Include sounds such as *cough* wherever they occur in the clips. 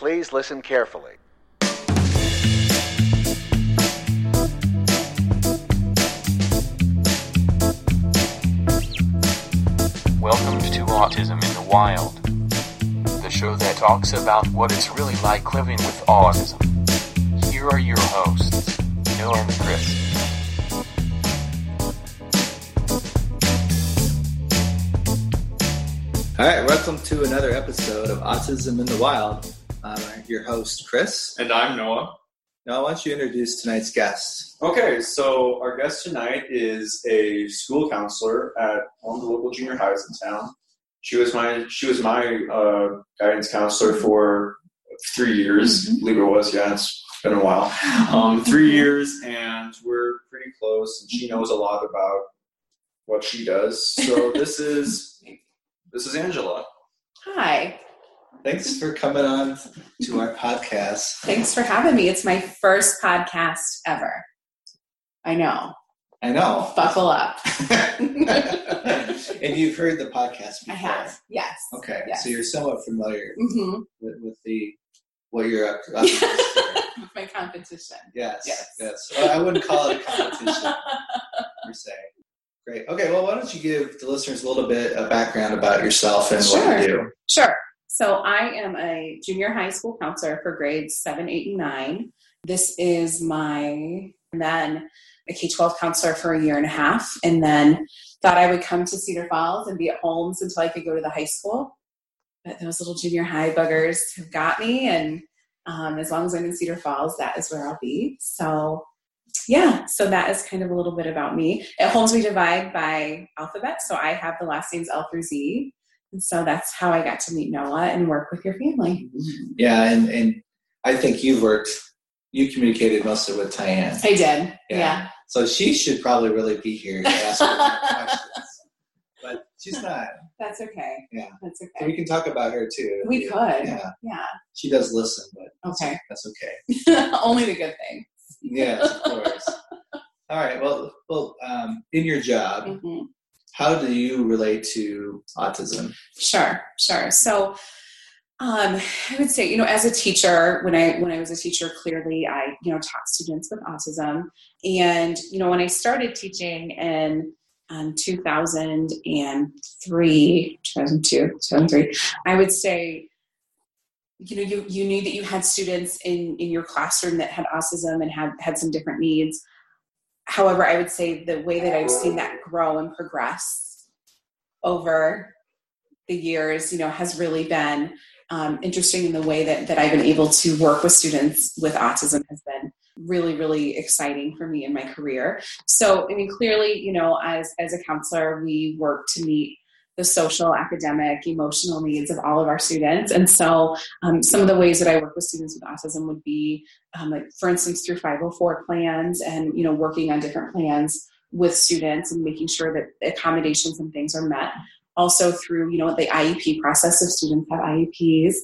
Please listen carefully. Welcome to Autism in the Wild, the show that talks about what it's really like living with autism. Here are your hosts, Noah and Chris. All right, welcome to another episode of Autism in the Wild. I'm your host, Chris. And I'm Noah. Now, why don't you introduce tonight's guest? Okay, so our guest tonight is a school counselor at one of the local junior highs in town. She was my she was my uh, guidance counselor for three years. I believe it was. Yeah, it's been a while. Um, three years, and we're pretty close. And she knows a lot about what she does. So *laughs* this is this is Angela. Hi. Thanks for coming on to our podcast. Thanks for having me. It's my first podcast ever. I know. I know. Buckle up. *laughs* *laughs* and you've heard the podcast before. I have. Yes. Okay, Yes. so you're somewhat familiar hmm with, with the what you're up to. Up against. *laughs* My competition. yes, Yes. yes. Well, I wouldn't call it a competition per se. Great. Okay. Well, why don't you give the listeners a little bit of background about yourself and what you do? Sure. So I am a junior high school counselor for grades seven, eight, and nine. This is my then a K twelve counselor for a year and a half, and then thought I would come to Cedar Falls and be at Holmes until I could go to the high school. But those little junior high buggers have got me, and um, as long as I'm in Cedar Falls, that is where I'll be. So yeah, so that is kind of a little bit about me. At Holmes, we divide by alphabet, so I have the last names L through Z. And so that's how I got to meet Noah and work with your family. Yeah, and and I think you've worked. You communicated mostly with Tyann, I did. Yeah. Yeah. so she should probably really be here to ask her *laughs* questions, but she's not. That's okay. Yeah. That's So okay. we can talk about her too. We could. Yeah, Yeah. she does listen, but Okay. that's okay. *laughs* Only the good thing. Yes, of course. *laughs* All right. Well, well, um, in your job, Mhm. How do you relate to autism? Sure, sure. So um, I would say, you know, as a teacher, when I when I was a teacher, clearly I, you know, taught students with autism. And, you know, when I started teaching in um, 2003, 2002, 2003, I would say, you know, you, you knew that you had students in, in your classroom that had autism and had, had some different needs. However, I would say the way that I've seen that grow and progress over the years, you know, has really been um, interesting in the way that, that I've been able to work with students with autism has been really, really exciting for me in my career. So, I mean, clearly, you know, as, as a counselor, we work to meet the social, academic, emotional needs of all of our students. And so, um, some of the ways that I work with students with autism would be, um, like, for instance, through 504 plans and, you know, working on different plans with students and making sure that accommodations and things are met also through you know the iep process if students have ieps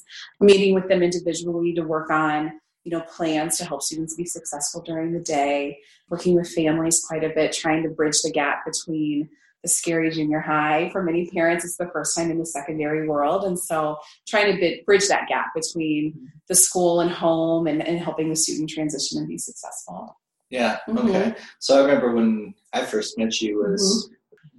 meeting with them individually to work on you know plans to help students be successful during the day working with families quite a bit trying to bridge the gap between the scary junior high for many parents it's the first time in the secondary world and so trying to bit, bridge that gap between the school and home and, and helping the student transition and be successful Yeah. Mhm. Okay. So I remember when I first met you was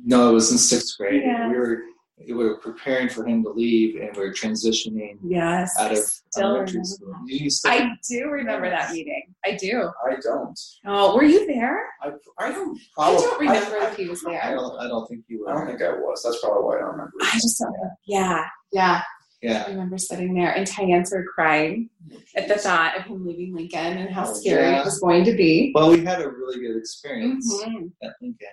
no, it was in sixth grade. Yeah. We were we were preparing for him to leave, and we are transitioning yes out of elementary school. that. I do remember that meeting. I do. I don't. Oh, were you there? I, I don't. I don't remember I, if he was there. I don't. I don't think you were. I don't think I was. That's probably why I don't remember. I just don't know. Yeah, yeah. I Yeah. remember sitting there and Tyann started crying at the thought of him leaving Lincoln and how Oh, scary yeah. it was going to be. Well, we had a really good experience Mhm. at Lincoln,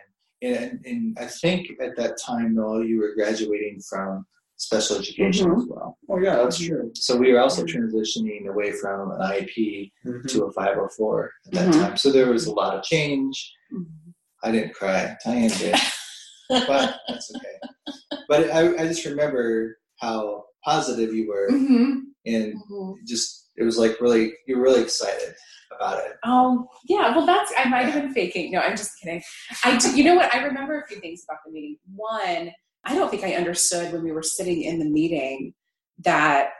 and, and I think at that time, Noel, you were graduating from special education Mhm. as well. Oh yeah, that's true. So we were also transitioning away from an IEP Mm-hmm. to a 504 at that Mhm. time. So there was a lot of change. Mhm. I didn't cry. Tyann did, *laughs* but that's okay. But I, I just remember how positive you were, and just it was like really you're really excited about it. Oh, yeah. Well, that's, I might have been faking. No, I'm just kidding. I do, you know what? I remember a few things about the meeting. One, I don't think I understood when we were sitting in the meeting that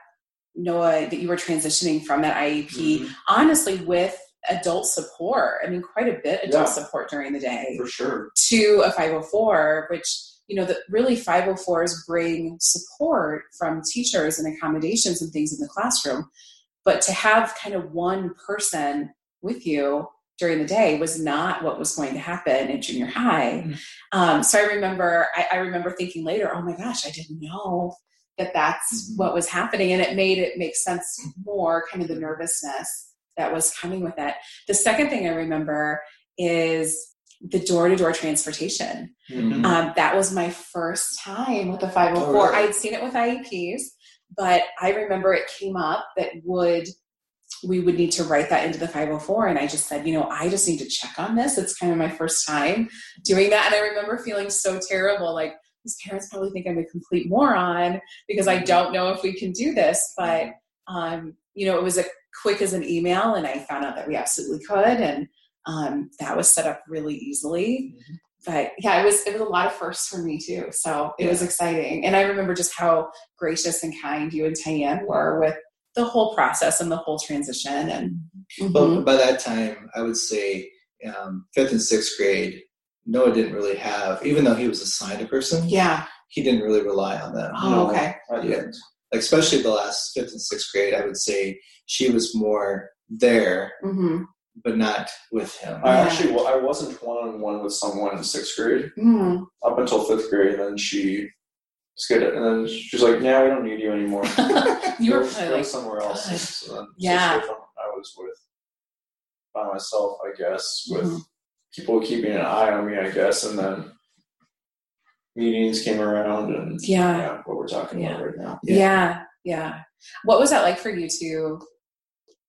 Noah, that you were transitioning from that IEP, Mhm. honestly, with adult support. I mean, quite a bit adult Yeah. support during the day For sure. to a 504, which you know that really 504s bring support from teachers and accommodations and things in the classroom, but to have kind of one person with you during the day was not what was going to happen in junior high. Mm. Um, so I remember, I, I remember thinking later, oh my gosh, I didn't know that that's Mhm. what was happening, and it made it make sense more, kind of the nervousness that was coming with it. The second thing I remember is the door-to-door transportation. Mhm. Um, that was my first time with the 504. Oh, really? I'd seen it with IEPs, but I remember it came up that would we would need to write that into the 504 and I just said, you know, I just need to check on this. It's kind of my first time doing that. And I remember feeling so terrible like these parents probably think I'm a complete moron because I don't know if we can do this, but um, you know, it was as quick as an email and I found out that we absolutely could. And um, that was set up really easily. Mhm. But yeah, it was it was a lot of firsts for me too. So it was exciting, and I remember just how gracious and kind you and Tyann were with the whole process and the whole transition. And But Mhm. by that time, I would say um, fifth and sixth grade, Noah didn't really have, even though he was assigned a person, yeah, he didn't really rely on them. oh, No. okay, I didn't. Like especially the last fifth and sixth grade, I would say she was more there, hmm but not with him. I actually, well, I wasn't one on one with someone in sixth grade hmm up until fifth grade, and then she skid it, and then she's like, "Yeah, we don't need you anymore. *laughs* you were go, probably go like, somewhere else." God. So then, Yeah. sixth grade, I was with by myself, I guess, with Mhm. people keeping an eye on me, I guess, and then meetings came around, and Yeah. what we're talking Yeah. about right now. Yeah. yeah. yeah, What was that like for you to?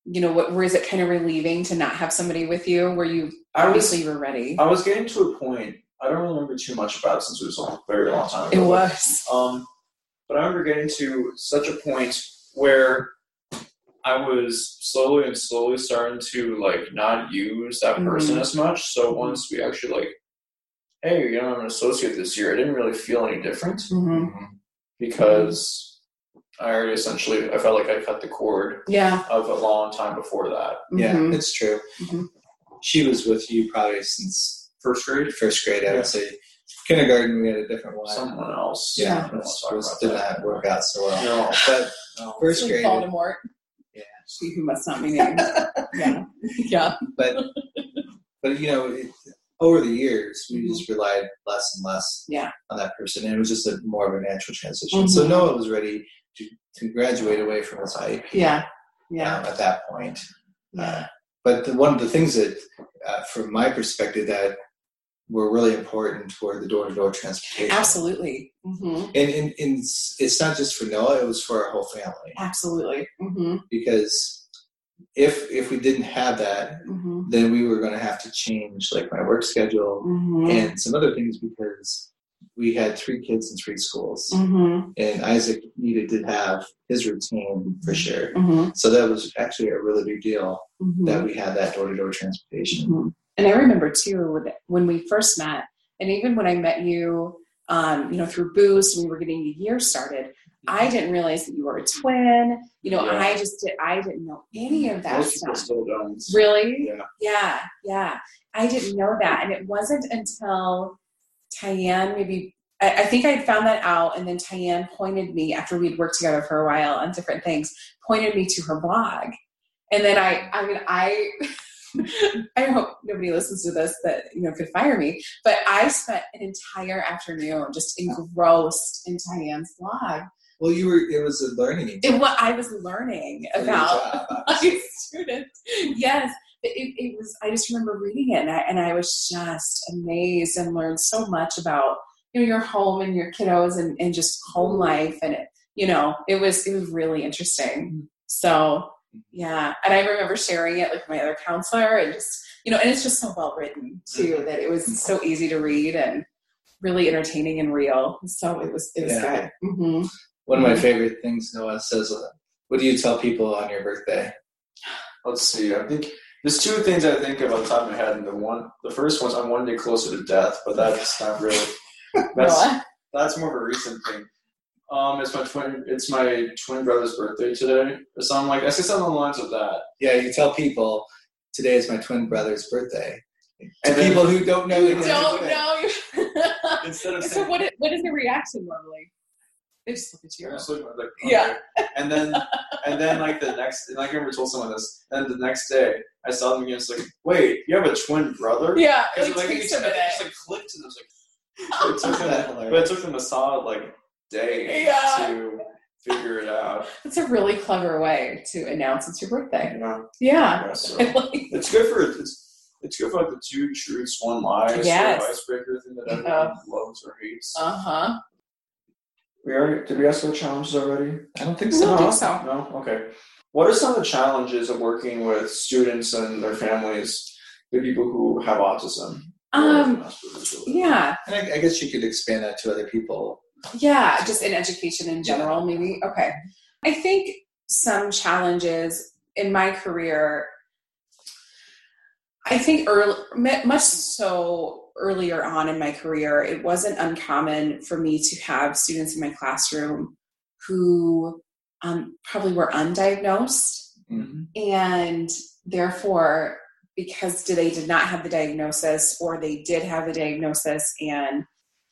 You know, what was it kind of relieving to not have somebody with you? Where you I was- obviously you were ready. I was getting to a point. I don't remember too much about it since it was a very long time It ago. but- was. Um, but I remember getting to such a point where I was slowly and slowly starting to like not use that person Mhm. as much. So once we actually like, hey, you know, I'm an associate this year, I didn't really feel any different hmm because I already essentially I felt like I cut the cord Yeah. of a long time before that. Yeah, Mhm. it's true. Mhm. She was with you probably since First grade, first grade, I Yeah. would say. Kindergarten, we had a different one. someone else. Yeah, I don't it was, about did that. not work out so well. No, But no. first Like grade, Voldemort. Yeah. She who must not be named. *laughs* yeah. Yeah. but but you know, it, over the years, we just relied less and less Yeah. on that person, and it was just a more of a natural transition. So Mhm. Noah was ready to, graduate away from his IEP Yeah. Yeah. um, at that point. Yeah. But the, one of the things that, uh, from my perspective, that were really important were the door-to-door transportation. Absolutely. hmm And, and, and it's, not just for Noah; it was for our whole family. Absolutely. hmm Because if if we didn't have that, hmm then we were going to have to change like my work schedule hmm and some other things because we had three kids in three schools, hmm and Isaac needed to have his routine for sure. hmm So that was actually a really big deal hmm that we had that door-to-door transportation. Mhm. And I remember too when- when we first met, and even when I met you, um, you know, through Boost, and we were getting the year started. I didn't realize that you were a twin. You know, Yeah. I just did. I didn't know any of that Most stuff. still don't. Really? Yeah. Yeah, yeah. I didn't know that. And it wasn't until Tyann maybe, I, I think I had found that out, and then Tyann pointed me after we'd worked together for a while on different things, pointed me to her blog. And then I, I mean, I, *laughs* I hope nobody listens to this that, you know, could fire me, but I spent an entire afternoon just engrossed in Tyann's blog. Well, you were. It was a learning. It, what I was learning about job, *laughs* my. Yes, it, it, it was. I just remember reading it, and I, and I was just amazed and learned so much about you know your home and your kiddos and, and just home life, and it, you know it was it was really interesting. So yeah, and I remember sharing it with my other counselor, and just you know, and it's just so well written too that it was so easy to read and really entertaining and real. So it was it was Yeah. good. hmm One of my favorite things Noah says. uh, What do you tell people on your birthday? Let's see. I think there's two things I think of on the top of my head, and the one, the first one's I'm one day closer to death, but that's not really. That's that's more of a recent thing. Um, it's my twin. It's my twin brother's birthday today. So I'm like, I say something along the lines of that. Yeah, you tell people today is my twin brother's birthday. To And then- people who don't know, You don't know. Instead of *laughs* so saying, what? What is the reaction normally? They just look at you. Just looking at, like, *laughs* Yeah. And then, and then like the next, and I never told someone this. And the next day, I saw them again. It's like, wait, you have a twin brother? Yeah, Because it like, takes it a minute. just like clicked, and it was like, it took them, That's but it took them a solid like day Yeah. to figure it out. It's a really clever way to announce it's your birthday. Know, Yeah. Yeah, so- *laughs* it's good for it's it's good for like the two truths, one lie sort of Yes. icebreaker thing that everyone Uh. loves or hates. Uh huh. we already did we ask about challenges already? I don't think I don't think so. No? Okay. What are some of the challenges of working with students and their families, the people who have autism? Um. Yeah. And I, I guess you could expand that to other people. Yeah. Just in education in general, maybe. Okay. I think some challenges in my career. I think early, much so earlier on in my career, it wasn't uncommon for me to have students in my classroom who um, probably were undiagnosed and therefore because they did not have the diagnosis or they did have the diagnosis and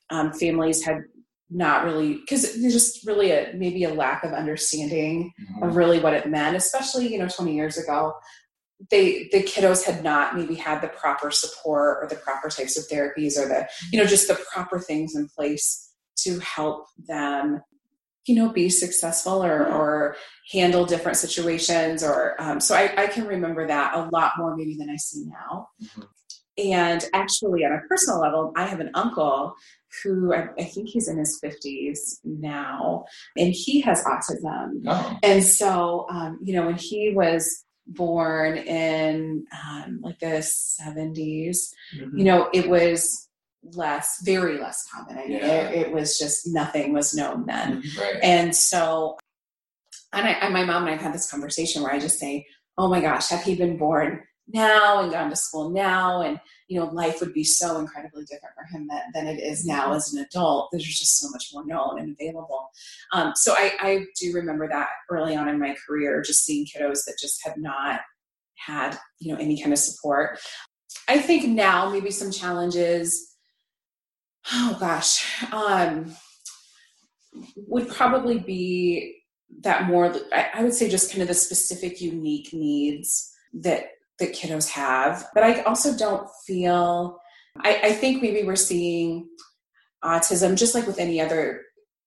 um, families had not really because there's just really a maybe a lack of understanding of really what it meant especially you know 20 years ago they the kiddos had not maybe had the proper support or the proper types of therapies or the you know just the proper things in place to help them you know be successful or or handle different situations or um, so I, I can remember that a lot more maybe than i see now Mhm. and actually on a personal level i have an uncle who I, I think he's in his 50s now and he has autism Oh. and so um, you know when he was born in um, like the 70s you know it was less very less common i mean Yeah. it, it was just nothing was known then Right. and so, and, I, and my mom and I have had this conversation where I just say, "Oh my gosh, had he been born now and gone to school now, and you know, life would be so incredibly different for him than, than it is now as an adult. There's just so much more known and available." Um, so I, I do remember that early on in my career, just seeing kiddos that just had not had you know any kind of support. I think now maybe some challenges. Oh gosh. Um, would probably be that more I, I would say just kind of the specific unique needs that that kiddos have but i also don't feel I, I think maybe we're seeing autism just like with any other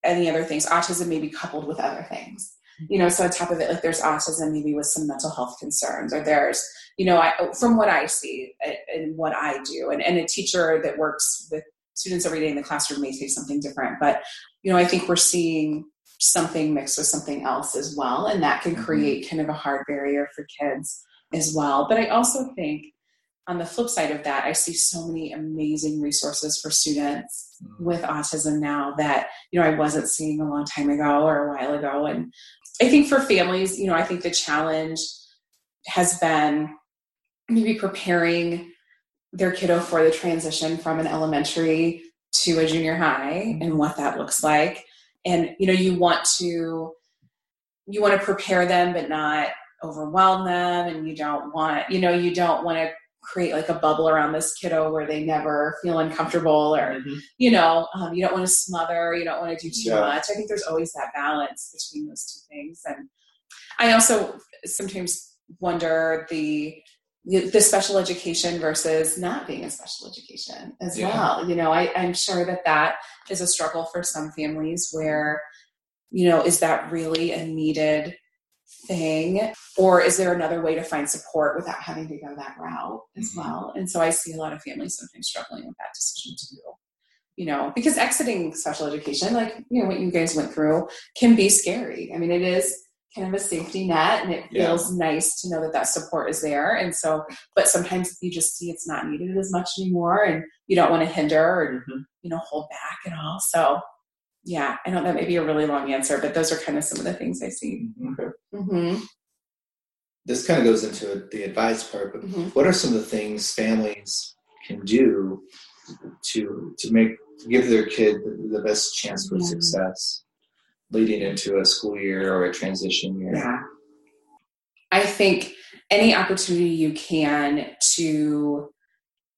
any other things autism may be coupled with other things you know so on top of it like there's autism maybe with some mental health concerns or there's you know I, from what i see and- what i do and, and a teacher that works with students every day in the classroom may say something different but you know, I think we're seeing something mixed with something else as well, and that can Mhm. create kind of a hard barrier for kids as well. But I also think on the flip side of that, I see so many amazing resources for students with autism now that you know I wasn't seeing a long time ago or a while ago. And I think for families, you know, I think the challenge has been maybe preparing their kiddo for the transition from an elementary to a junior high and what that looks like. And you know you want to you want to prepare them but not overwhelm them and you don't want you know you don't want to create like a bubble around this kiddo where they never feel uncomfortable or you know um, you don't want to smother you don't want to do too Yeah. much. I think there's always that balance between those two things. And i also sometimes wonder the the special education versus not being in special education as Yeah. well you know I, i'm sure that that is a struggle for some families where you know is that really a needed thing or is there another way to find support without having to go that route as Mhm. well and so i see a lot of families sometimes struggling with that decision too you know because exiting special education like you know what you guys went through can be scary i mean it is kind of a safety net and it Yeah. feels nice to know that that support is there and so but sometimes you just see it's not needed as much anymore and you don't want to hinder or Mhm. you know hold back at all so yeah i know that may be a really long answer but those are kind of some of the things i see Mhm. mm-hmm. This kind of goes into the advice part, but Mhm. what are some of the things families can do to to make to give their kid the, the best chance for Yeah. success? Leading into a school year or a transition year. Yeah. I think any opportunity you can to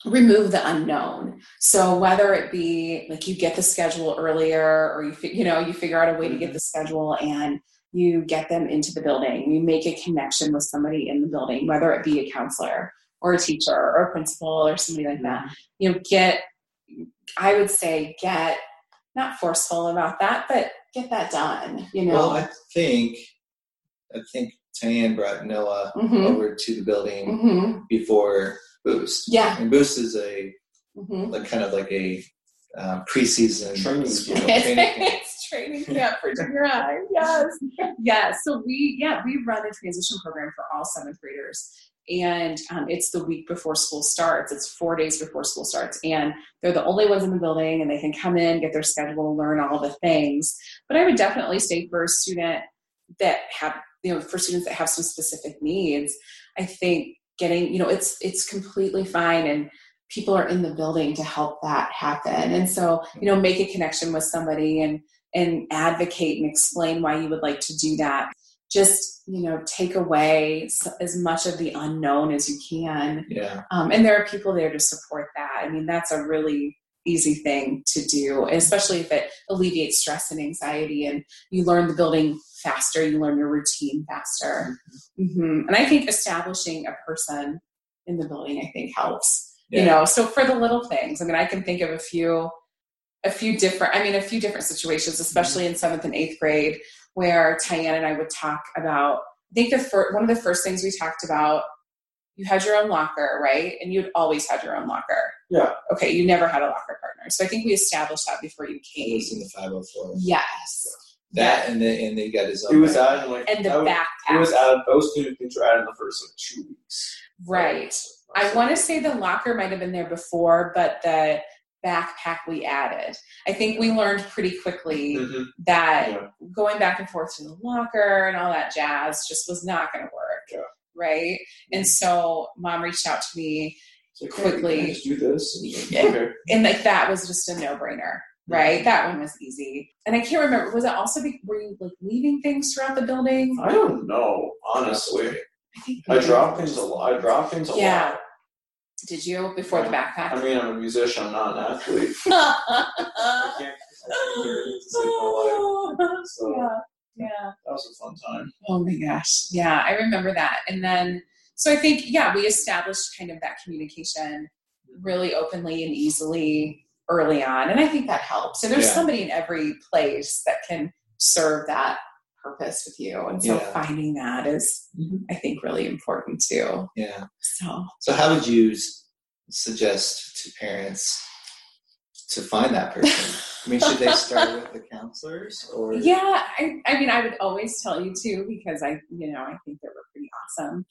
remove the unknown. So whether it be like you get the schedule earlier or you you know you figure out a way to get the mm-hmm. schedule and you get them into the building. You make a connection with somebody in the building, whether it be a counselor or a teacher or a principal or somebody like that. Mm-hmm. You know, get I would say get not forceful about that, but get that done, you know. Well, I think I think Tyann brought Noah Mhm. over to the building Mhm. before Boost. Yeah. And Boost is a Mhm. like kind of like a um, preseason Training school camp. It's, training camp. *laughs* it's training camp for junior high. Yes. *laughs* Yes. So we, yeah, we run a transition program for all seventh graders. And um, it's the week before school starts. It's four days before school starts. And they're the only ones in the building and they can come in, get their schedule, learn all the things. But I would definitely say for a student that have, you know, for students that have some specific needs, I think getting, you know, it's, it's completely fine. And people are in the building to help that happen. And so, you know, make a connection with somebody and and advocate and explain why you would like to do that. Just, you know, take away as much of the unknown as you can. Yeah. Um, and there are people there to support that. I mean, that's a really easy thing to do, especially if it alleviates stress and anxiety and you learn the building faster, you learn your routine faster. hmm And I think establishing a person in the building, I think helps you know so for the little things i mean i can think of a few a few different i mean a few different situations especially in seventh and eighth grade where Tyann and i would talk about i think the fir- one of the first things we talked about you had your own locker right and you'd always had your own locker Yeah. okay you never had a locker partner so i think we established that before you It came was in the 504. yes That and then and they got his own. It was backpack. added in like and the that was- backpack It was added. Those two things were added in the first like two weeks. right I want to say the locker might have been there before, but the backpack we added. I think we learned pretty quickly Mhm. that Yeah. going back and forth to the locker and all that jazz just was not going to work. Yeah. Right. And so mom reached out to me, like, Quickly. just do this. And like, Okay. and like that was just a no brainer. Right. That one was easy. And I can't remember, was it also, be, were you like leaving things throughout the building? I don't know, honestly. I think I drop things a lot. I drop things a Yeah. lot. Did you before the backpack? I mean, I'm a musician. I'm not an athlete. I can't. I can't hear it to save my life. So yeah, yeah. that was a fun time. Oh my gosh. Yeah, I remember that. And then, so I think, yeah, we established kind of that communication really openly and easily early on. And I think that helps. And there's Yeah. somebody in every place that can serve that purpose with you. And so Yeah. finding that is, mm-hmm. I think, really important too. Yeah. So, So how would you suggest to parents to find that person? I mean, should they start with the counselors or? Yeah, I, I mean, I would always tell you to because I, you know, I think that we're pretty awesome.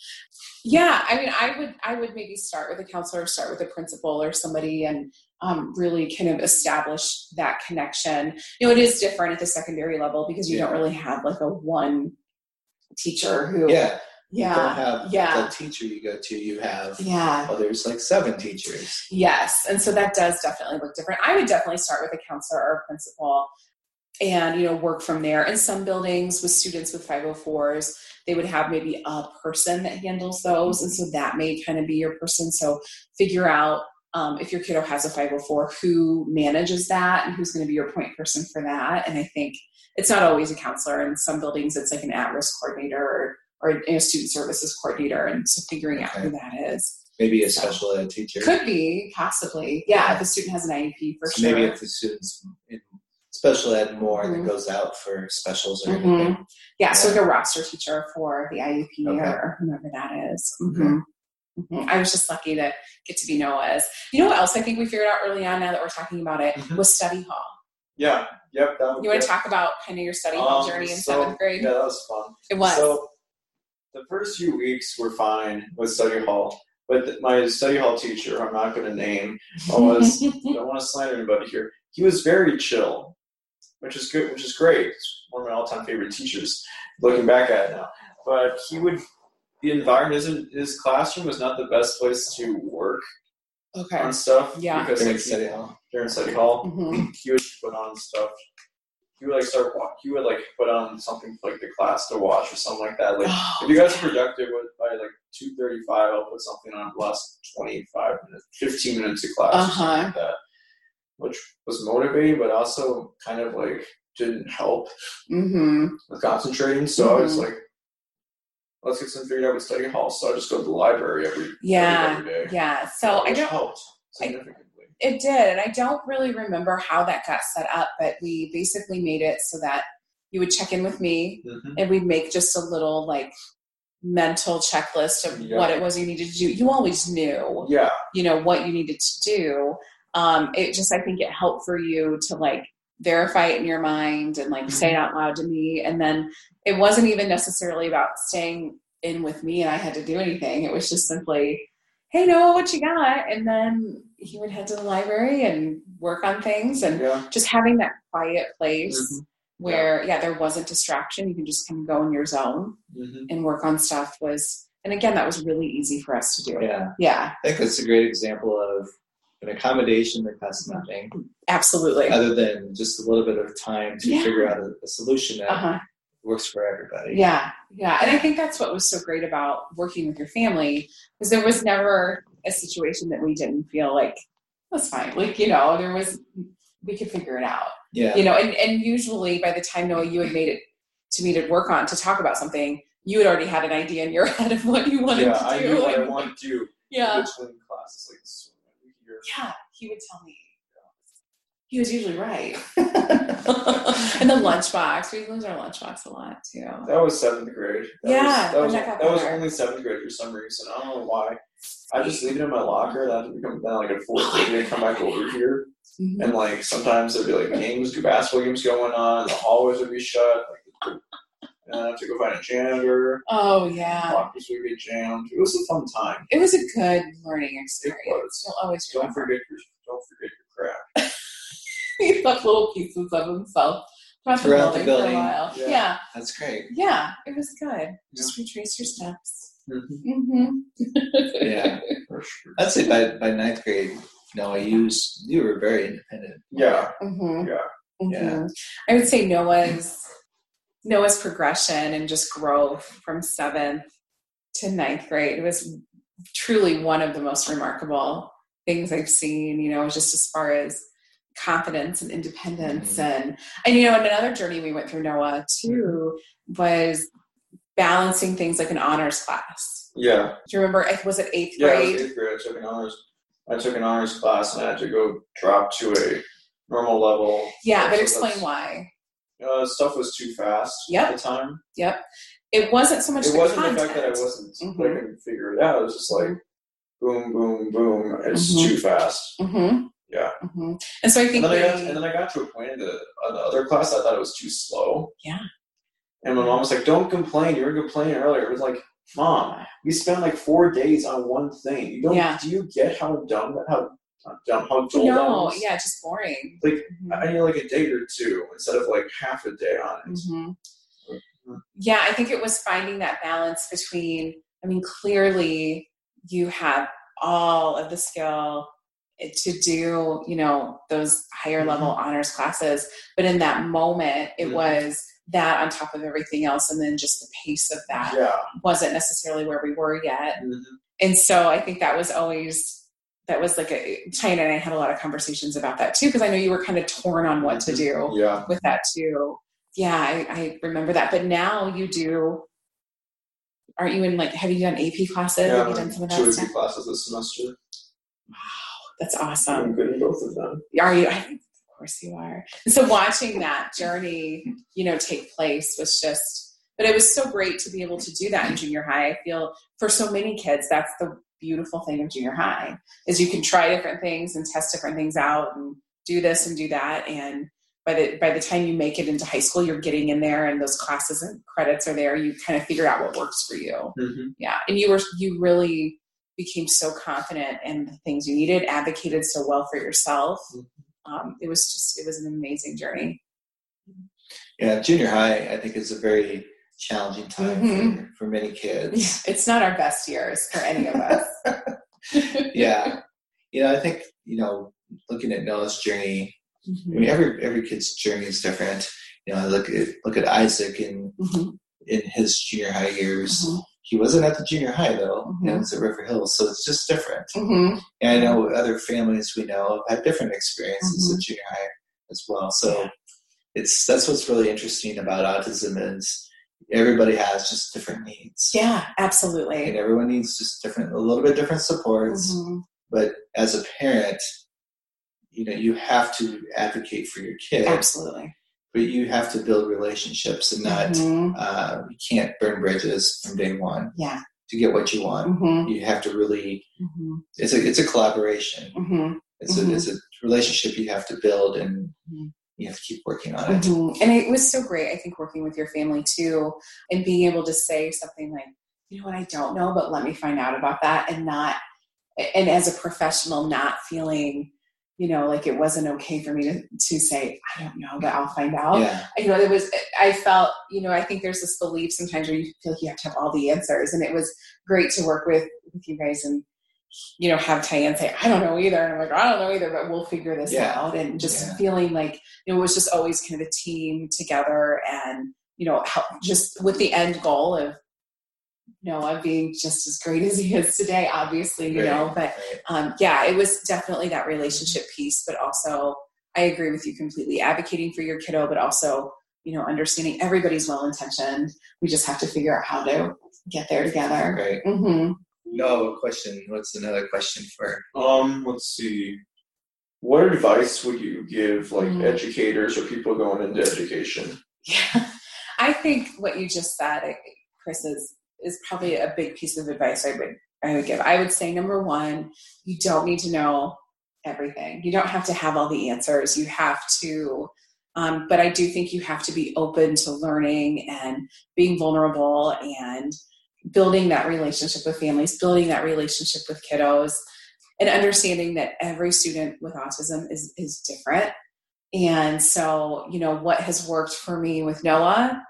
Yeah, I mean, I would, I would maybe start with a counselor, start with a principal or somebody, and um, really kind of establish that connection. You know, it is different at the secondary level because you don't really have like a one teacher who, Yeah. You don't yeah, have yeah. the teacher you go to. You have yeah. well, there's like seven teachers. Yes, and so that does definitely look different. I would definitely start with a counselor or a principal and you know work from there. In some buildings with students with 504s, they would have maybe a person that handles those and so that may kind of be your person. So figure out um, if your kiddo has a 504 who manages that and who's going to be your point person for that. And I think it's not always a counselor. In some buildings it's like an at-risk coordinator or or you know, student services coordinator and so figuring out who that is. Maybe a special ed teacher. Could be, possibly. Yeah, if a student has an IEP, for So sure. maybe if the students in special ed more and Mhm. then goes out for specials or Mhm. anything. Yeah, so like a roster teacher for the IEP Okay. or whomever that is. Mhm. Mhm. I was just lucky to get to be Noah's. You know what else I think we figured out early on now that we're talking about it Mhm. was study hall. Yeah. Yep. That, You want to talk about kind of your study hall Um, journey in so, seventh grade? Yeah, that was fun. It was. So the first few weeks were fine with study hall, but th- my study hall teacher, I'm not going to name, *laughs* was I don't want to slander anybody here. He was very chill, which is good, which is great. It's one of my all-time favorite teachers. Looking back at it now, but he would. The environment, his, his classroom was not the best place to work okay. on stuff. Yeah. because During like, study hall. during study hall, Mhm. he would put on stuff he would like start he would like put on something for, like the class to watch or something like that. Like Oh, if you guys are productive with by like two thirty five, I'll put something on the last twenty five minutes, fifteen minutes of class Uh-huh. like that. Which was motivating but also kind of like didn't help hmm with concentrating. So I was Mhm. like let's get some figured out with study hall. So I just go to the library every Yeah, every, every day. yeah. So I don't. helped significantly. It did, and I don't really remember how that got set up, but we basically made it so that you would check in with me, Mhm. and we'd make just a little like mental checklist of Yeah. what it was you needed to do. You always knew, Yeah. you know, what you needed to do. Um, it just, I think, it helped for you to like verify it in your mind and like say it out loud to me, and then it wasn't even necessarily about staying in with me and I had to do anything. It was just simply, hey, Noah, what you got? And then he would head to the library and work on things and Yeah. just having that quiet place Mhm. where, yeah. there wasn't distraction. You can just kind of go in your zone hmm and work on stuff was, and again, that was really easy for us to do. Yeah, Yeah, I think that's a great example of an accommodation that costs nothing, absolutely. other than just a little bit of time to Yeah. figure out a, a solution that Uh-huh. Works for everybody. Yeah, yeah. And I think that's what was so great about working with your family was there was never a situation that we didn't feel like that's fine. Like, you know, there was we could figure it out. Yeah. You know, and, and usually by the time Noah you had made it to me to work on to talk about something, you had already had an idea in your *laughs* head of what you wanted Yeah, to I do. knew what I wanted to do yeah. classes. Like, this is I here. Yeah, he would tell me. He was usually right. *laughs* *laughs* and the lunchbox. We lose our lunchbox a lot too. That was seventh grade. That Yeah, was, that was, that that was only seventh grade for some reason. I don't know why. I just leave it in my locker. That had to become then like at four thirty. I come back over here, Mhm. and like sometimes there'd be like games, do basketball games going on. The hallways would be shut. Like, and I have to go find a janitor. Oh yeah. Lockers would get jammed. It was a fun time. It was a good learning experience. was. You'll always Don't forget your don't forget your crap. *laughs* *laughs* he left little pieces of himself throughout, Throughout the the building, building. for a while. Yeah. Yeah. That's great. yeah, It was good. Just retrace your steps. Mm-hmm. Mm-hmm. Yeah. *laughs* For sure. I'd say by, by ninth grade, no, I used you were very independent. Yeah. Mm-hmm. Yeah. Mhm. I would say Noah's Noah's progression and just growth from seventh to ninth grade was truly one of the most remarkable things I've seen. You know, just as far as confidence and independence, and and you know, another journey we went through Noah too was balancing things like an honors class. Yeah. Do you remember? Was it eighth Yeah, it grade? was eighth grade. I took an honors. I took an honors class, and I had to go drop to a normal level. yeah, but explain why. Uh, stuff was too fast Yep. at the time. Yep. It wasn't so much It the wasn't content. the fact that I wasn't Mhm. I couldn't figure it out. It was just like boom, boom, boom. It's Mhm. too fast. Mm-hmm. Yeah. hmm And so I And think then I, got, we- and then I got to a point in the, the other class I thought it was too slow. Yeah. And my mom was like, "Don't complain. You were complaining earlier." It was like, "Mom, we spent like four days on one thing. You don't? Yeah. Do you get how dumb that how not dumb how dull no, yeah, just boring. Like I need like a day or two instead of like half a day on it. hmm Mhm. Yeah, I think it was finding that balance between. I mean, clearly you have all of the skill to do, you know, those higher level honors classes, but in that moment, it Mhm. was that on top of everything else, and then just the pace of that Yeah. wasn't necessarily where we were yet. Mhm. and so I think that was always that was like a Tyann and I had a lot of conversations about that too because I know you were kind of torn on what to do Yeah. with that too. Yeah, I, I remember that. But now you do. Aren't you in like? Have you done AP classes? Yeah. have you done some of that two? AP classes this semester. That's I'm awesome. good in both of them. Are you? I *laughs* think, of course you are. And so watching that journey, you know, take place was just. But it was so great to be able to do that in junior high. I feel for so many kids, that's the beautiful thing of junior high is you can try different things and test different things out and do this and do that. And by the by the time you make it into high school, you're getting in there and those classes and credits are there. You kind of figure out what works for you Mm-hmm. yeah and you were you really became so confident in the things you needed advocated so well for yourself um, it was just it was an amazing journey Yeah, junior high, I think, is a very challenging time Mhm. for, for many kids. *laughs* it's not our best years for any of us *laughs* *laughs* yeah. You know, I think, you know, looking at Noah's journey, I Mhm. mean, every every kid's journey is different. You know, I look at look at Isaac in Mhm, in his junior high years. He wasn't at the junior high though. Mhm. It was at River Hills, so it's just different. mhm. And I know other families we know have had different experiences at junior high as well. So it's that's what's really interesting about autism is everybody has just different needs. Yeah, absolutely. And everyone needs just different a little bit different supports. Mhm, But as a parent, you know, you have to advocate for your kid, Absolutely. But you have to build relationships and not Mhm, uh, you can't burn bridges from day one Yeah. to get what you want. mhm, You have to really mhm, it's a it's a collaboration. mhm. It's a it's a relationship you have to build and Mhm. you have to keep working on it. And it was so great, I think, working with your family too, and being able to say something like, you know what, I don't know, but let me find out about that, and not, and as a professional, not feeling, you know, like it wasn't okay for me to, to say, I don't know, but I'll find out. Yeah. You know, it was, I felt, you know, I think there's this belief sometimes where you feel like you have to have all the answers, and it was great to work with, with you guys and, you know, have Tyann say, I don't know either. And I'm like, I don't know either, but we'll figure this Yeah. out. And just Yeah. feeling like, you know, it was just always kind of a team together and, you know, help, just with the end goal of Noah being just as great *laughs* as he is today, obviously, you Right, know, but right. um, yeah, it was definitely that relationship piece, but also I agree with you completely advocating for your kiddo, but also, you know, understanding everybody's well intentioned. We just have to figure out how to get there together. Right. Mm-hmm. No question. What's another question for? Um, let's see. What advice would you give like Mm. educators or people going into education? *laughs* Yeah, I think what you just said, Chris, is is probably a big piece of advice I would I would give. I would say number one, you don't need to know everything. You don't have to have all the answers. You have to, um, but I do think you have to be open to learning and being vulnerable and building that relationship with families, building that relationship with kiddos, and understanding that every student with autism is is different. And so, you know, what has worked for me with Noah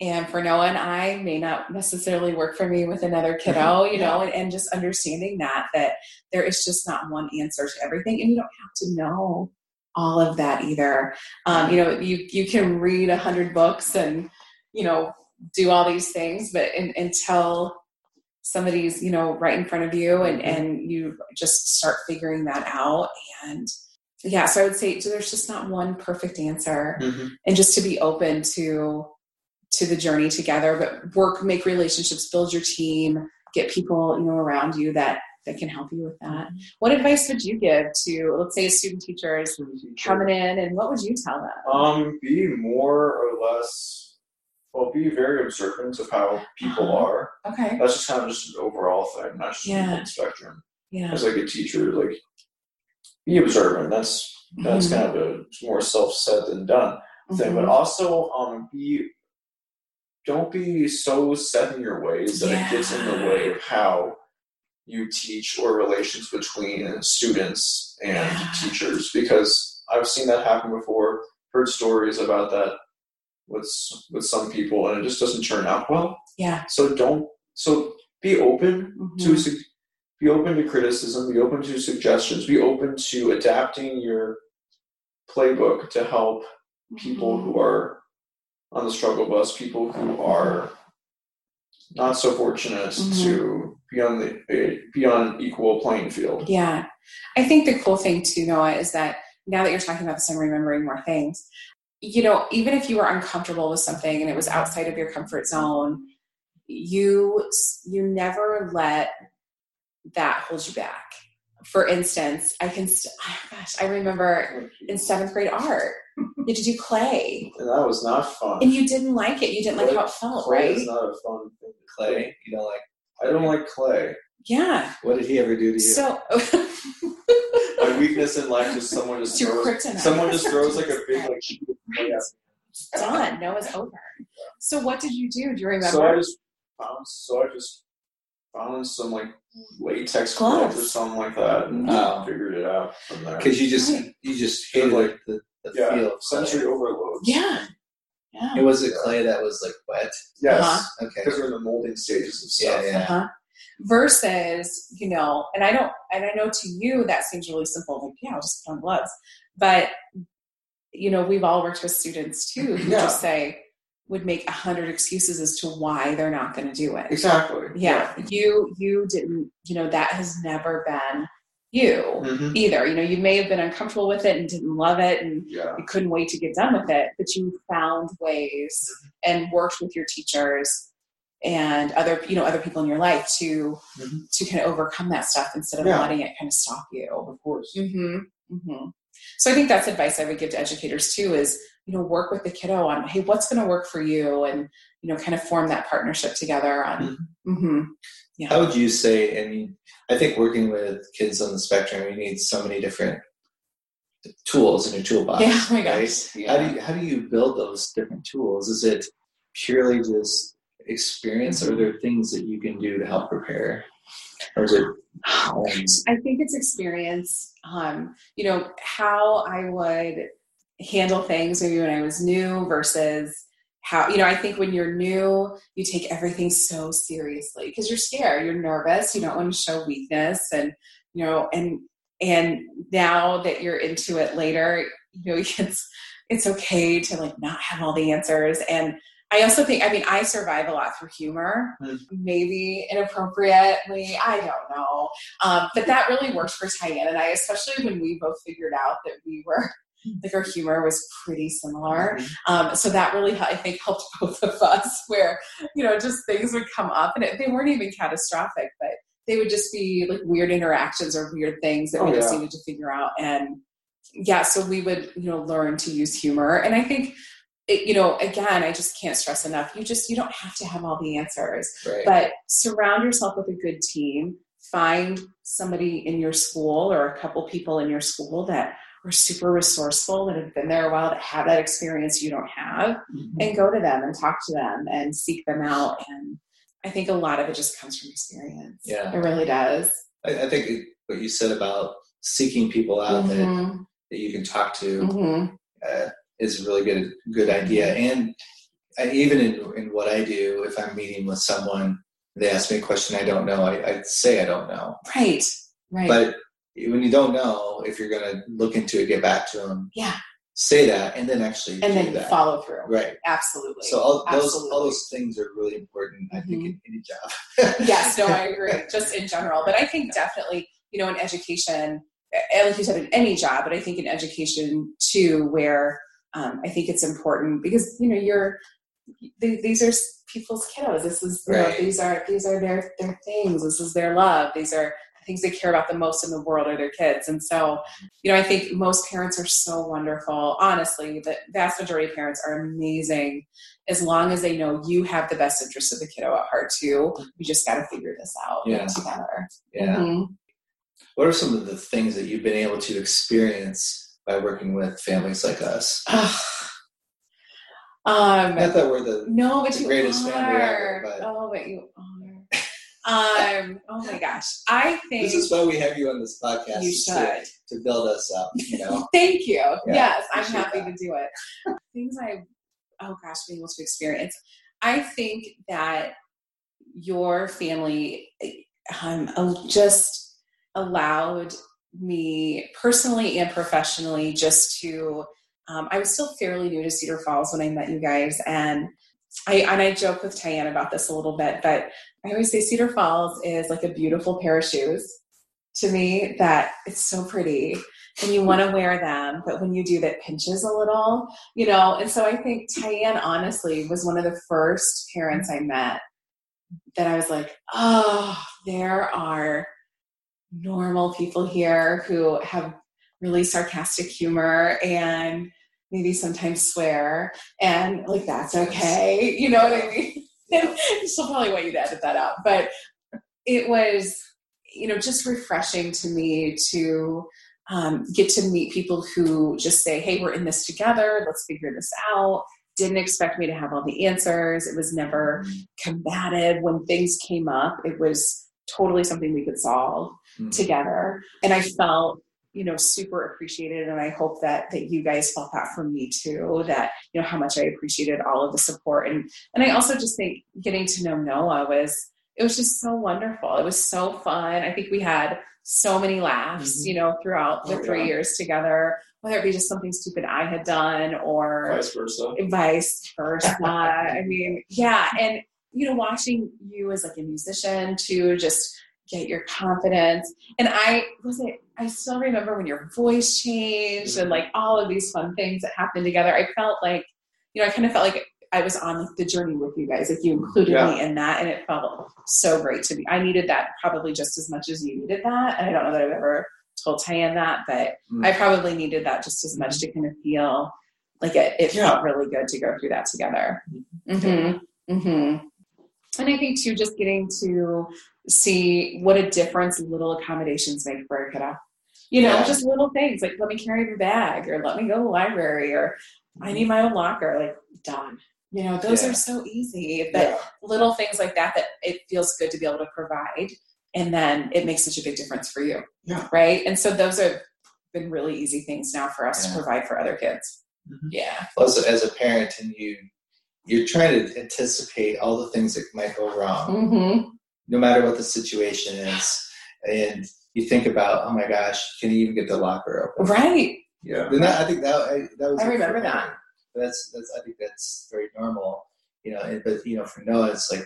and for Noah and I may not necessarily work for me with another *laughs* kiddo, you know, and, and just understanding that that there is just not one answer to everything, and you don't have to know all of that either. Um, you know, you you can read a hundred books and you know do all these things, but in, until somebody's you know right in front of you and and you just start figuring that out and yeah so i would say there's just not one perfect answer. And just to be open to to the journey together but work make relationships build your team get people you know around you that that can help you with that what advice would you give to let's say a student teacher is coming in and what would you tell them Um, be more or less. Well, be very observant of how people Uh-huh. are. okay That's just kind of just an overall thing, not just Yeah. a spectrum. yeah As like a teacher, like be observant. That's that's Mhm. kind of a more self said than done thing. But Mhm. also, um, be don't be so set in your ways that it gets in the way of how you teach or relations between students and Yeah. teachers because I've seen that happen before. Heard stories about that with with some people, and it just doesn't turn out well. yeah So don't. So be open to Mhm. sug- be open to criticism. Be open to suggestions. Be open to adapting your playbook to help people Mm-hmm. who are on the struggle bus, people who are not so fortunate Mhm. to be on the be on equal playing field. Yeah. I think the cool thing too, Noah, is that now that you're talking about this, I'm remembering more things. You know, even if you were uncomfortable with something and it was outside of your comfort zone, you you never let that hold you back. For instance, I can, st- *sighs* oh gosh, I remember in seventh grade art, you had to do clay, And that was not fun. and you didn't like it. You didn't like how it felt, clay right? is not a fun thing. Clay, you know, like I don't like clay. Yeah. what did he ever do to you? So *laughs* My weakness in life is someone just It's throws kryptonite. someone just throws like a big like sheet of clay at me. done. Noah's over. So what did you do? Do you remember? So I just found so I just found some like latex gloves or something like that and Oh. figured it out from there. Because you just Right. you just Sort of hated like- the, the Yeah, feel. of clay. sensory overload. yeah. Yeah. It was it clay that was like wet. Yes, Uh-huh. Okay. because we're in the molding stages of Yeah, stuff. yeah. Uh-huh. Versus, you know, and I don't, and I know to you that seems really simple. Like, yeah, I'll just put on gloves. But you know, we've all worked with students too who Yeah. just say, would make a hundred excuses as to why they're not going to do it. Exactly. Yeah, you you didn't. You know that has never been you Mhm. either. You know, you may have been uncomfortable with it and didn't love it, and Yeah. you couldn't wait to get done with it. But you found ways and worked with your teachers and other you know other people in your life to Mhm. to kind of overcome that stuff instead of Yeah. letting it kind of stop you. Of course. hmm hmm So I think that's advice I would give to educators too is, you know, work with the kiddo on, hey, what's going to work for you? And, you know, kind of form that partnership together on, mm-hmm. yeah How would you say? I mean, I think working with kids on the spectrum, you need so many different tools in your toolbox. yeah, oh my right? gosh. How do you how do you build those different tools? Is it purely just experience, or are there things that you can do to help prepare, or is it? *sighs* um, I think it's experience. Um, you know, how I would handle things maybe when I was new versus how, you know, I think when you're new, you take everything so seriously because you're scared, you're nervous, you don't want to show weakness and, you know, and, and now that you're into it later, you know, *laughs* it's, it's okay to like not have all the answers. And I also think, I mean, I survive a lot through humor, Mm. maybe inappropriately. I don't know. Um, but that really worked for Tyann and I, especially when we both figured out that we were like our humor was pretty similar. Um, so that really, I think, helped *laughs* both of us. Where you know, just things would come up, and it, they weren't even catastrophic, but they would just be like weird interactions or weird things that we Oh, just needed to figure out. And yeah, so we would you know learn to use humor, and I think. It, you know, again, I just can't stress enough. You just you don't have to have all the answers Right. but surround yourself with a good team find somebody in your school or a couple people in your school that are super resourceful that have been there a while that have that experience you don't have Mhm. and go to them and talk to them and seek them out and i think a lot of it just comes from experience Yeah. it really does I, I think what you said about seeking people out that, Mhm, that you can talk to mhm. uh, is a really good good idea. And I, even in, in what I do, if I'm meeting with someone, they ask me a question I don't know, I, I say I don't know. right right But when you don't know, if you're going to look into it, get back to them, yeah say that, and then actually and then that. follow through Right. absolutely So all those all those things are really important. I think in any job. *laughs* yes, no, I *laughs* agree. Just in general, but I think definitely, you know, in education, and like you said, in any job, but I think in education too, where um, I think it's important because you know you're th- these are people's kiddos. This is you know, these are these are their their things. This is their love. These are things they care about the most in the world are their kids. And so, you know, I think most parents are so wonderful. Honestly, the vast majority of parents are amazing as long as they know you have the best interest of the kiddo at heart too. We just got to figure this out Yeah. together. yeah. Mhm. What are some of the things that you've been able to experience by working with families like us? *sighs* um, Not that we're the no, but the you greatest are. family ever, but- oh, but you are. Um, oh my gosh, I think this is why we have you on this podcast you should. to, to build us up. You know, *laughs* Thank you. yes, I'm happy that. to do it. Things I, oh gosh, being able to experience. I think that your family um, just allowed me personally and professionally just to. Um, I was still fairly new to Cedar Falls when I met you guys, and I and I joke with Tyann about this a little bit, but I always say Cedar Falls is like a beautiful pair of shoes to me that it's so pretty and you want to wear them, but when you do, that pinches a little, you know. And so I think Tyann honestly was one of the first parents I met that I was like, oh, there are normal people here who have really sarcastic humor and maybe sometimes swear, and like that's okay, *laughs* you know what I mean? *laughs* She'll probably want you to edit that out, but it was, you know, just refreshing to me to um, get to meet people who just say, hey, we're in this together, let's figure this out. Didn't expect me to have all the answers. It was never combative. When things came up, it was totally something we could solve Mm. together. And I felt, you know, super appreciated. And I hope that that you guys felt that from me too, that, you know, how much I appreciated all of the support. And and I also just think getting to know Noah was it was just so wonderful. It was so fun. I think we had so many laughs, Mhm. you know, throughout the Oh, three yeah. years together. whether it be just something stupid I had done or Vice versa. vice versa. *laughs* I mean, yeah, and you know, watching you as like a musician to just get your confidence. And I was it. I still remember when your voice changed and like all of these fun things that happened together. I felt like, you know, I kind of felt like I was on like the journey with you guys. Like you included Yeah. me in that, and it felt so great to be. I needed that probably just as much as you needed that. And I don't know that I've ever told Tyann that, but Mm. I probably needed that just as much to kind of feel like it, it Yeah. felt really good to go through that together. hmm hmm And I think too, just getting to see what a difference little accommodations make for a kiddo. You know, Yeah. just little things like let me carry your bag or let me go to the library or I need my own locker. Like done. You know, those Yeah. are so easy. But Yeah. little things like that that it feels good to be able to provide and then it makes such a big difference for you Yeah. right and so those have been really easy things now for us to provide for other kids Mhm. yeah Plus, as a parent, and you you're trying to anticipate all the things that might go wrong, mm-hmm. No matter what the situation is, and you think about, oh my gosh, can you even get the locker open? right Yeah. And that, I think that I, that was I it remember me. that. That's that's I think that's very normal, you know. And, but you know, for Noah, it's like,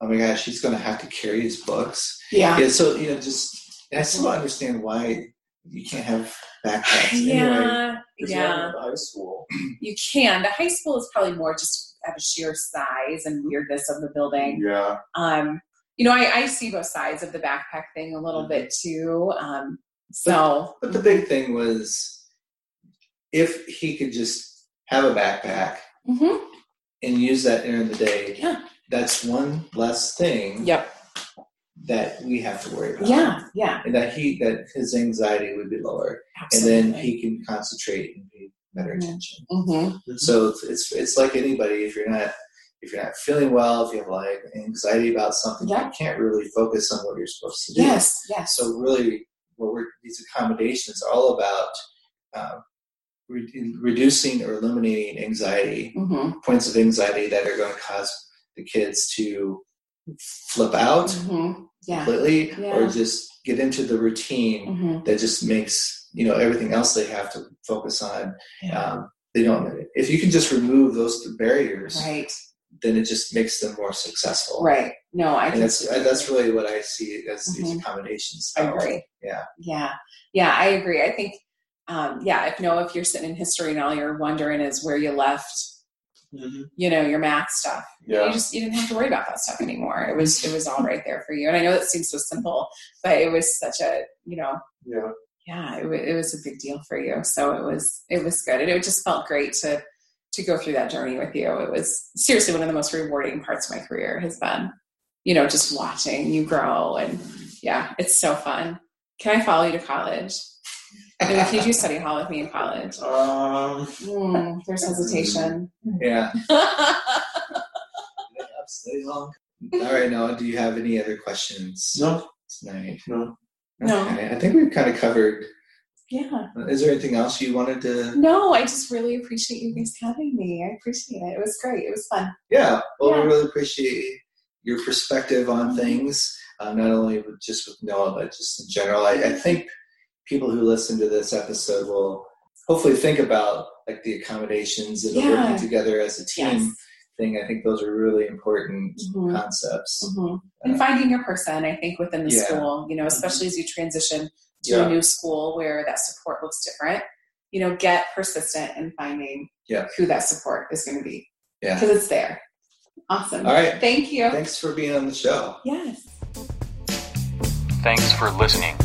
oh my gosh, he's going to have to carry his books. yeah Yeah. So you know, just I still don't understand why you can't have backpacks. Yeah Because yeah you're high school. *clears throat* you can the high school is probably more just at a sheer size and weirdness of the building Yeah. um you know i, I see both sides of the backpack thing a little bit too um so But the big thing was if he could just have a backpack Mhm. and use that during the day, Yeah. that's one less thing yep that we have to worry about. yeah yeah And that he that his anxiety would be lower. absolutely. And then he can concentrate and pay better Mhm. attention. Mhm. So it's it's like anybody if you're not if you're not feeling well, if you have like anxiety about something, Yeah. you can't really focus on what you're supposed to do. yes yes So really, what we're these accommodations are all about um, re- reducing or eliminating anxiety hmm points of anxiety that are going to cause the kids to flip out hmm yeah completely or just get into the routine hmm that just makes you know everything else they have to focus on. yeah. Um, they don't. If you can just remove those barriers, right then it just makes them more successful. Right. No, I And that's that's really what I see as these Mhm. accommodations. I agree. Yeah. Yeah. Yeah, I agree. I think um, yeah, if no, if you're sitting in history and all you're wondering is where you left, Mm-hmm. you know, your math stuff. Yeah. You just you didn't have to worry about that stuff anymore. It was it was all right there for you. And I know that seems so simple, but it was such a, you know, Yeah. yeah, it, wa- it was a big deal for you. So it was it was good, and it just felt great to to go through that journey with you. It was seriously one of the most rewarding parts of my career has been, you know, just watching you grow, and yeah, it's so fun. Can I follow you to college? I mean, can you do study hall with me in college? Um. Mm, there's hesitation. Yeah. *laughs* Stay long. All right, Noah. Do you have any other questions No. tonight? No. No. I think we've kind of covered. Yeah. Is there anything else you wanted to? No, I just really appreciate you guys having me. I appreciate it. It was great. It was fun. Yeah. Well, Yeah. we really appreciate your perspective on Mhm. things, uh, not only with, just with Noah, but just in general. I, I think people who listen to this episode will hopefully think about like the accommodations and Yeah. working together as a team Yes. thing. I think those are really important Mhm. concepts. hmm And finding your person, I think, within the Yeah. school, you know, especially as you transition to Yeah. a new school where that support looks different, you know, get persistent in finding Yeah. who that support is going to be. Yeah. Because it's there. Awesome. All right. Thank you. Thanks for being on the show. Yes. Thanks for listening.